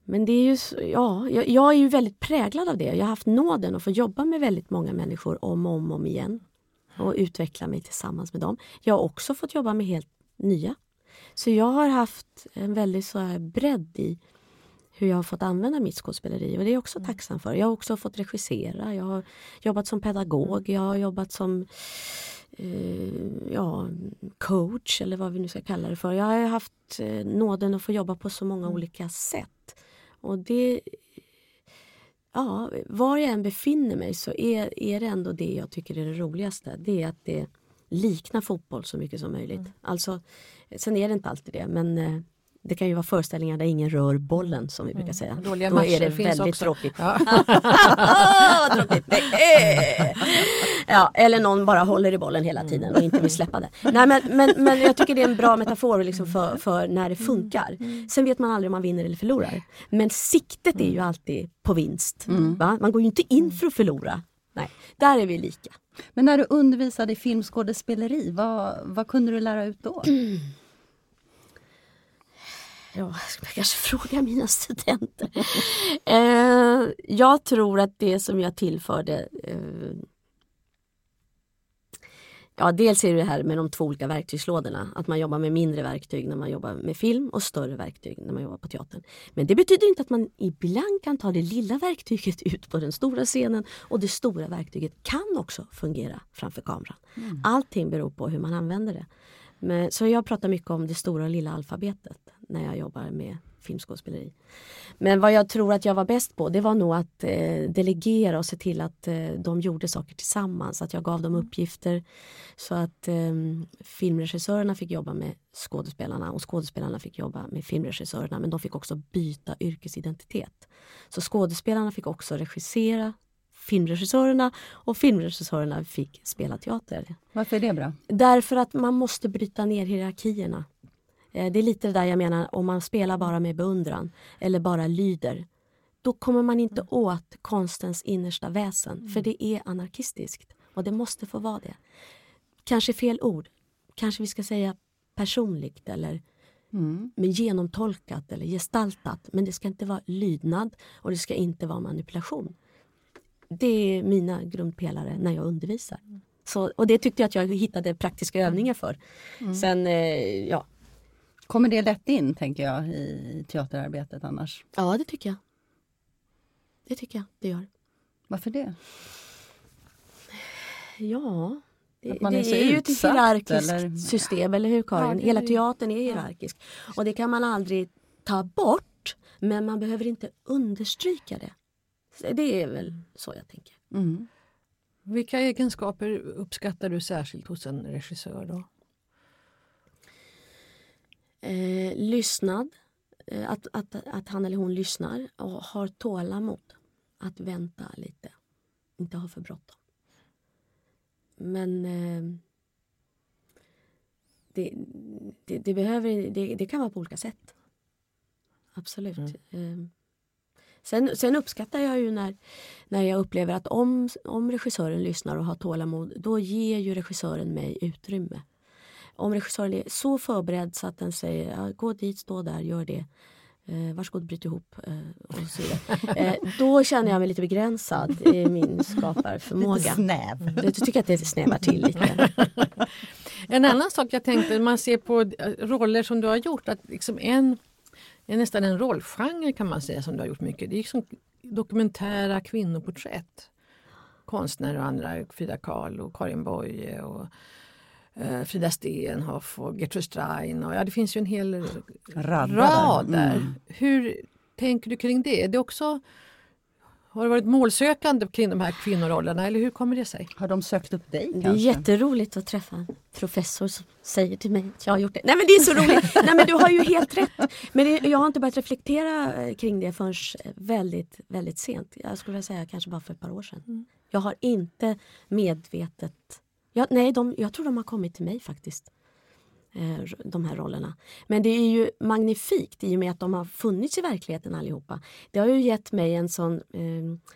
men det är ju, ja, jag, jag, är ju väldigt präglad av det. Jag har haft nåden att få jobba med väldigt många människor om och om, om igen. Och utveckla mig tillsammans med dem. Jag har också fått jobba med helt nya. Så jag har haft en väldigt så här bredd i hur jag har fått använda mitt skådespeleri och det är jag också mm. tacksam för. Jag har också fått regissera, jag har jobbat som pedagog, jag har jobbat som eh, ja, coach eller vad vi nu ska kalla det för. Jag har haft eh, nåden att få jobba på så många mm. olika sätt. Och det... Ja, var jag än befinner mig så är, är det ändå det jag tycker är det roligaste. Det är att det liknar fotboll så mycket som möjligt. Mm. Alltså, sen är det inte alltid det men eh, det kan ju vara föreställningar där ingen rör bollen som vi brukar mm. säga. Dåliga Då är det väldigt också. tråkigt. Ja. tråkigt ja, eller någon bara håller i bollen hela tiden och inte vill släppa det. Nej, men, men, men jag tycker det är en bra metafor liksom för, för när det funkar. Sen vet man aldrig om man vinner eller förlorar. Men siktet är ju alltid på vinst. Mm. Man går ju inte in för att förlora. Nej, där är vi lika. Men när du undervisade i filmskådespeleri, vad, vad kunde du lära ut då? Ja, ska jag kanske fråga mina studenter. eh, jag tror att det som jag tillförde eh, Ja, dels är det här med de två olika verktygslådorna. Att man jobbar med mindre verktyg när man jobbar med film och större verktyg när man jobbar på teatern. Men det betyder inte att man ibland kan ta det lilla verktyget ut på den stora scenen och det stora verktyget kan också fungera framför kameran. Mm. Allting beror på hur man använder det. Men, så jag pratar mycket om det stora och lilla alfabetet när jag jobbar med filmskådespeleri. Men vad jag tror att jag var bäst på det var nog att eh, delegera och se till att eh, de gjorde saker tillsammans. Att jag gav dem uppgifter så att eh, filmregissörerna fick jobba med skådespelarna och skådespelarna fick jobba med filmregissörerna men de fick också byta yrkesidentitet. Så skådespelarna fick också regissera filmregissörerna och filmregissörerna fick spela teater. Varför är det bra? Därför att man måste bryta ner hierarkierna. Eh, det är lite det där jag menar, om man spelar bara med beundran eller bara lyder då kommer man inte åt konstens innersta väsen, för det är anarkistiskt och det måste få vara det. Kanske fel ord, kanske vi ska säga personligt eller mm. men genomtolkat eller gestaltat. Men det ska inte vara lydnad och det ska inte vara manipulation. Det är mina grundpelare när jag undervisar. Så, och det tyckte jag att jag hittade praktiska övningar för. Mm. Sen, eh, ja. Kommer det lätt in, tänker jag, i teaterarbetet annars? Ja, det tycker jag. Det tycker jag det gör. Varför det? Ja, det, det är, är ju ett hierarkiskt eller? system, eller hur Karin? Ja, Hela teatern är hierarkisk. Och det kan man aldrig ta bort, men man behöver inte understryka det. Det är väl så jag tänker. Mm. Vilka egenskaper uppskattar du särskilt hos en regissör? då? Eh, lyssnad. Eh, att, att, att han eller hon lyssnar och har tålamod. Att vänta lite. Inte ha för bråttom. Men eh, det, det, det, behöver, det, det, kan vara på olika sätt. Absolut. Mm. Eh, Sen, sen, uppskattar jag ju när, när jag upplever att om, om regissören lyssnar och har tålamod då ger ju regissören mig utrymme. Om regissören är så förberedd så att den säger ja, gå dit, stå där, gör det. eh, varsågod bryt ihop eh, och så. Eh, då känner jag mig lite begränsad i min skaparförmåga. Lite snäv. Jag tycker att det snävar till lite. En annan sak jag tänkte, man ser på eh, roller som du har gjort, att liksom en, en nästan en rollgenre kan man säga som du har gjort mycket. Det är liksom dokumentära kvinnoporträtt. Konstnärer och andra, Frida Kahlo och Karin Boye och Frida Stenhoff och Gertrud Stein. Och, ja, det finns ju en hel rad där. Mm. Hur tänker du kring det? Är det också, har du varit målsökande kring de här kvinnorollerna eller hur kommer det sig? Har de sökt upp dig Det är kanske? jätteroligt att träffa en professor som säger till mig att jag har gjort det. Nej men det är så roligt! Nej men du har ju helt rätt. Men det, jag har inte börjat reflektera eh, kring det förrän väldigt, väldigt sent. Jag skulle vilja säga kanske bara för ett par år sedan. Jag har inte medvetet... Jag, nej, de, jag tror de har kommit till mig faktiskt. Eh, de här rollerna. Men det är ju magnifikt i och med att de har funnits i verkligheten allihopa. Det har ju gett mig en sån eh,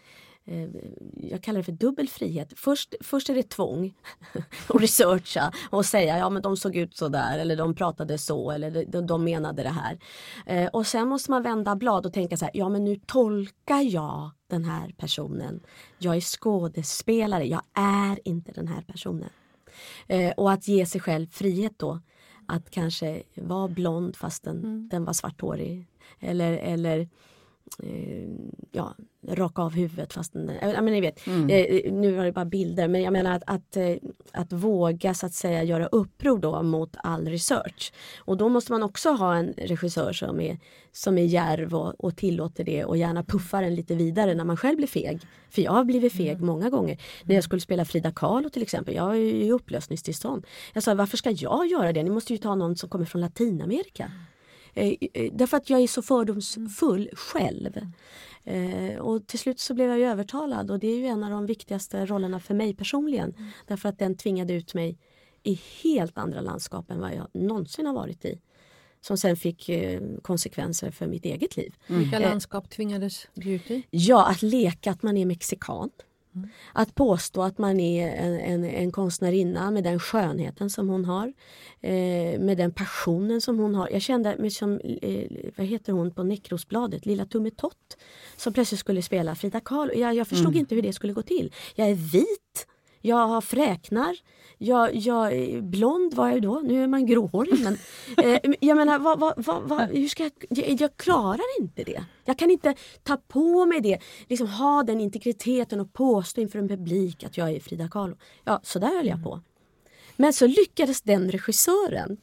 jag kallar det för dubbel frihet. Först, först är det tvång att researcha och säga ja men de såg ut så där eller de pratade så eller de, de menade det här. Eh, och sen måste man vända blad och tänka så här, ja men nu tolkar jag den här personen. Jag är skådespelare, jag är inte den här personen. Eh, och att ge sig själv frihet då. Att kanske vara blond fast den, den var svarthårig. Eller, eller eh, ja, raka av huvudet fast eh, ja, men ni vet, eh, nu var det bara bilder men jag menar att, att, eh, att våga så att säga göra uppror då mot all research. Och då måste man också ha en regissör som är, som är järv och, och tillåter det och gärna puffar en lite vidare när man själv blir feg. För jag har blivit feg många gånger. När jag skulle spela Frida Kahlo till exempel, jag är ju upplösningstillstånd. Jag sa varför ska jag göra det? Ni måste ju ta någon som kommer från Latinamerika. Eh, eh, därför att jag är så fördomsfull själv. Eh, och till slut så blev jag övertalad och det är ju en av de viktigaste rollerna för mig personligen. Därför att den tvingade ut mig i helt andra landskap än vad jag någonsin har varit i. Som sen fick eh, konsekvenser för mitt eget liv. Vilka landskap tvingades du ut i? Ja, att leka att man är mexikan. Att påstå att man är en, en, en konstnärinna med den skönheten som hon har. Eh, med den passionen som hon har. Jag kände mig som, eh, vad heter hon på Näckrosbladet, Lilla Tummetott. Som plötsligt skulle spela Frida Kahlo. Jag, jag förstod inte hur det skulle gå till. Jag är vit. Jag har fräknar. Jag, jag är blond var jag då. Nu är man gråhårig. Men, eh, jag menar, vad, vad, vad, hur ska jag, jag, jag klarar inte det. Jag kan inte ta på mig det. Liksom ha den integriteten och påstå inför en publik att jag är Frida Kahlo. Ja, så där höll jag på. Men så lyckades den regissören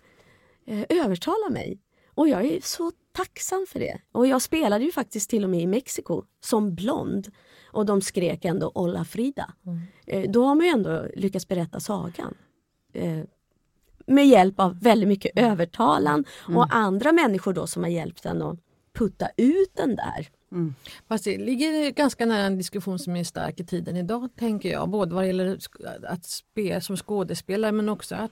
eh, övertala mig. Och jag är så tacksam för det. Och jag spelade ju faktiskt till och med i Mexiko som blond. Och de skrek ändå Olla Frida. Eh, då har man ju ändå lyckats berätta sagan. Eh, med hjälp av väldigt mycket övertalan och andra människor då som har hjälpt en att putta ut den där. Fast det ligger ganska nära en diskussion som är stark i tiden idag tänker jag. Både vad gäller att spela som skådespelare men också att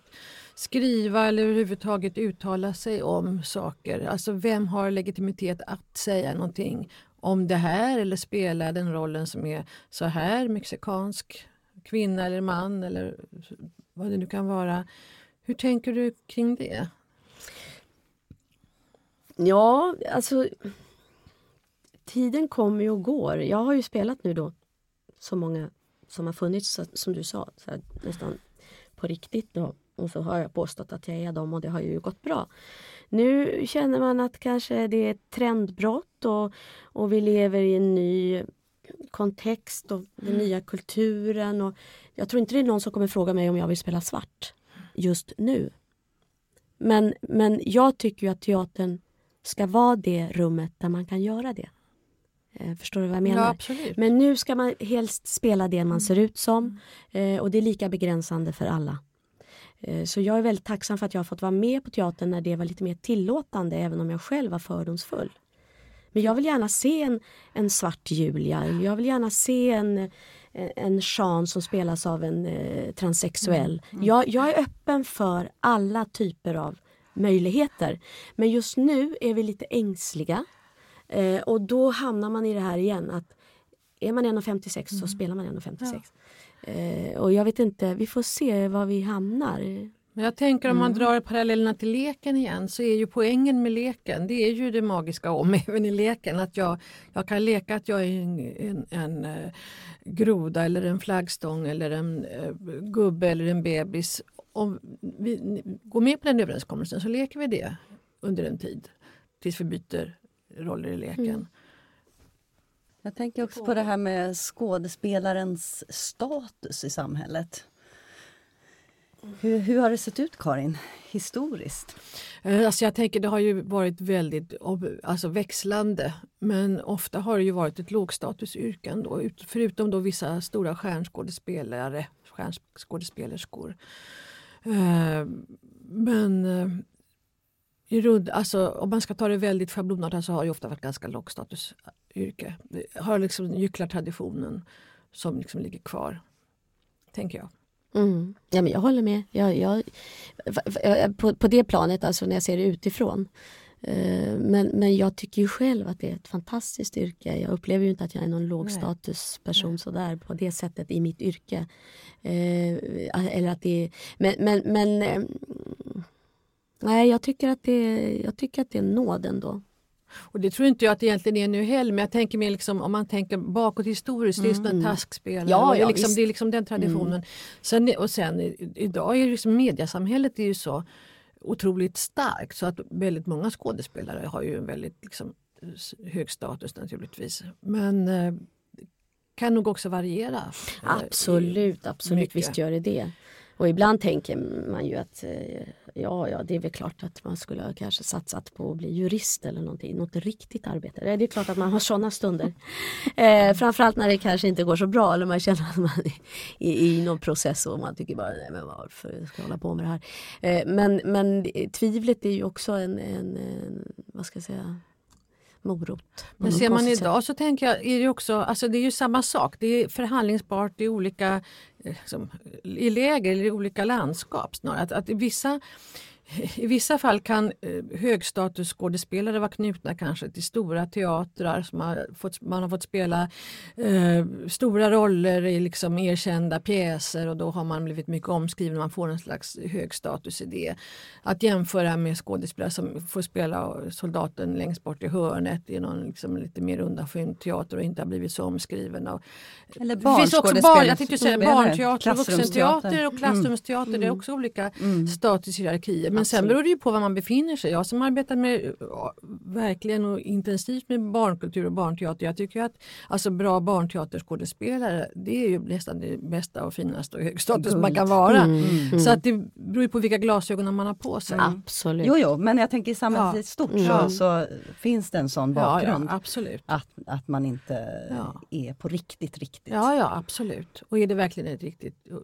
skriva eller överhuvudtaget uttala sig om saker. Alltså vem har legitimitet att säga någonting om det här eller spela den rollen som är så här mexikansk kvinna eller man eller vad det nu kan vara. Hur tänker du kring det? Ja, alltså tiden kommer och går. Jag har ju spelat nu då så många som har funnits, som du sa, så här, nästan på riktigt. Då. Och så har jag påstått att jag är dem och det har ju gått bra. Nu känner man att kanske det är ett trendbrott och, och vi lever i en ny kontext och den nya kulturen. Och jag tror inte det är någon som kommer fråga mig om jag vill spela svart just nu. Men, men jag tycker ju att teatern ska vara det rummet där man kan göra det. Eh, förstår du vad jag menar? Ja. Men nu ska man helst spela det man ser ut som eh, och det är lika begränsande för alla. Eh, så jag är väldigt tacksam för att jag har fått vara med på teatern när det var lite mer tillåtande även om jag själv var fördomsfull. Men jag vill gärna se en, en svart Julia, jag vill gärna se en, en Jean som spelas av en eh, transsexuell. Jag, jag är öppen för alla typer av möjligheter. Men just nu är vi lite ängsliga. Eh, och då hamnar man i det här igen att är man 1,56 så spelar man 1,56. Eh, och jag vet inte, vi får se var vi hamnar. Men jag tänker om man drar parallellerna till leken igen så är ju poängen med leken, det är ju det magiska om även i leken att jag, jag kan leka att jag är en, en, en eh, groda eller en flaggstång eller en eh, gubbe eller en bebis. Om vi går med på den överenskommelsen så leker vi det under en tid tills vi byter roller i leken. Jag tänker också på det här med skådespelarens status i samhället. Hur, hur har det sett ut Karin, historiskt? Eh, Alltså jag tänker det har ju varit väldigt alltså växlande men ofta har det ju varit ett lågstatusyrke ändå, ut- förutom då vissa stora stjärnskådespelare, stjärnskådespelerskor. Eh, Men rund, alltså, om man ska ta det väldigt schablonartat så har det ofta varit ganska lågstatusyrke. Har liksom gycklartraditionen som liksom ligger kvar, tänker jag. Mm. Ja, men jag håller med. Jag, jag, på, på det planet, alltså när jag ser det utifrån. Eh, Men, men jag tycker ju själv att det är ett fantastiskt yrke. Jag upplever ju inte att jag är någon lågstatusperson sådär på det sättet i mitt yrke. Eh, eller att det är, men, men, men eh, nej, jag tycker, att det, är- jag tycker att det är nåd ändå. Och det tror inte jag att det egentligen är nu heller, men jag tänker mer liksom, om man tänker bakåt historiskt, det är sådana taskspelare. Ja, och det, är ja, liksom, det är liksom den traditionen. Sen, och sen idag är det liksom mediasamhället är ju så otroligt starkt så att väldigt många skådespelare har ju en väldigt liksom, hög status naturligtvis. Men eh, kan nog också variera. eh, Absolut, absolut, mycket. visst gör det det. Och ibland tänker man ju att eh, ja, ja, det är väl klart att man skulle kanske satsat på att bli jurist eller någonting, något riktigt arbete. Det är klart att man har sådana stunder. Eh, framförallt när det kanske inte går så bra eller man känner att man är i, i någon process och man tycker bara, nej men varför ska jag hålla på med det här? Eh, men, men tvivlet är ju också en, en, en vad ska jag säga, morot. Men ser man idag så tänker jag, är det också, alltså det är ju samma sak. Det är förhandlingsbart i olika eh, liksom, i läger eller i olika landskap snarare. Att, att vissa, I vissa fall kan eh, högstatusskådespelare vara knutna kanske till stora teatrar. Som har fått, man har fått spela eh, stora roller i liksom erkända pjäser och då har man blivit mycket omskriven. Man får en slags hög status i det. Att jämföra med skådespelare som får spela soldaten längst bort i hörnet i någon liksom lite mer undanskymd teater och inte har blivit så omskriven. Och, Eller det finns också barn, barnskådespelare- barnteater, vuxenteater och klassrumsteater. Det är också olika statushierarkier. Men sen beror det ju på var man befinner sig. Jag som arbetar med, ja, verkligen och intensivt med barnkultur och barnteater. Jag tycker att alltså, bra barnteaterskådespelare det är ju nästan det bästa och finaste och hög status man kan vara. Så att det beror ju på vilka glasögon man har på sig. Absolut. Jo, jo, men jag tänker i samhället Ja. stort Ja. så, så finns det en sån Ja, bakgrund. ja, absolut. Att, att man inte Ja. är på riktigt, riktigt. Ja, ja, absolut. Och är det verkligen ett riktigt uh,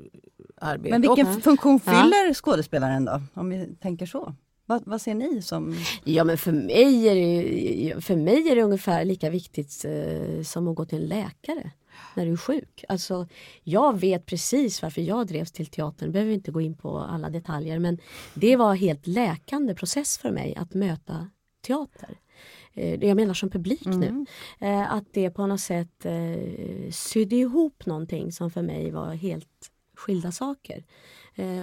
arbete? Men vilken Och- funktion fyller skådespelaren då? Om vi tänker så. Vad, vad ser ni som... Ja men för mig är det, för mig är det ungefär lika viktigt eh, som att gå till en läkare när du är sjuk. Alltså, jag vet precis varför jag drevs till teatern, behöver inte gå in på alla detaljer men det var helt läkande process för mig att möta teater. Eh, jag menar som publik nu. Eh, att det på något sätt eh, sydde ihop någonting som för mig var helt skilda saker.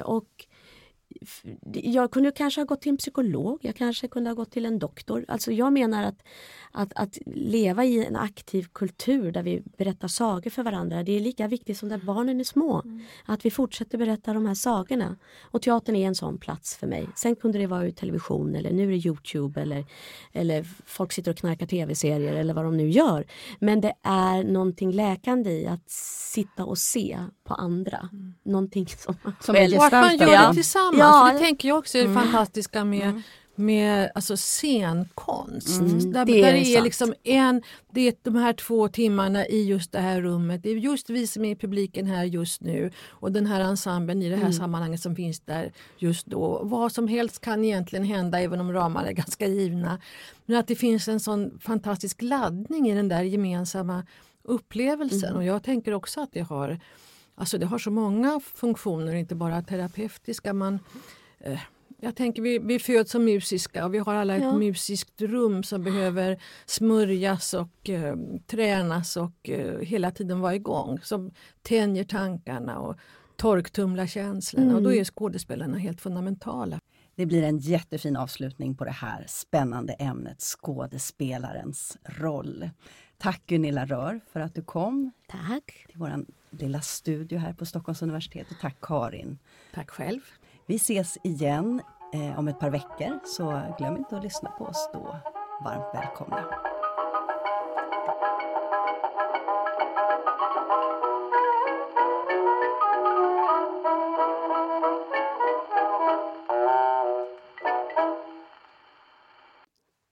Och jag kunde kanske ha gått till en psykolog, jag kanske kunde ha gått till en doktor. Alltså jag menar att, att, att leva i en aktiv kultur där vi berättar sagor för varandra, det är lika viktigt som när barnen är små. Att vi fortsätter berätta de här sagorna. Och teatern är en sån plats för mig. Sen kunde det vara ur television eller nu är det Youtube eller, eller folk sitter och knarkar tv-serier eller vad de nu gör. Men det är någonting läkande i att sitta och se på andra. Någonting som man Som själv- Och att man gör det tillsammans. Ja. För det tänker jag också är det fantastiska med, med alltså scenkonst. Där, det är det är liksom en, det är de här två timmarna i just det här rummet. Det är just vi som är i publiken här just nu och den här ensemblen i det här sammanhanget som finns där just då. Vad som helst kan egentligen hända även om ramarna är ganska givna. Men att det finns en sån fantastisk laddning i den där gemensamma upplevelsen. Och jag tänker också att det har Alltså det har så många funktioner, inte bara terapeutiska. Man, eh, jag tänker vi, vi föds som musiska och vi har alla ett Ja. musiskt rum som behöver smörjas och eh, tränas och eh, hela tiden vara igång. Som tänjer tankarna och torktumlarkänslan mm. och då är skådespelarna helt fundamentala. Det blir en jättefin avslutning på det här spännande ämnet skådespelarens roll. Tack Gunilla Rör för att du kom. Tack. Till vår lilla studio här på Stockholms universitet och tack Karin. Tack själv. Vi ses igen eh, om ett par veckor så glöm inte att lyssna på oss då. Varmt välkomna.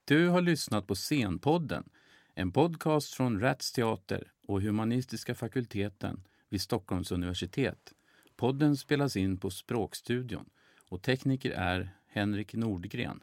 Du har lyssnat på Scenpodden, en podcast från Rats Teater och Humanistiska fakulteten vid Stockholms universitet. Podden spelas in på Språkstudion och tekniker är Henrik Nordgren.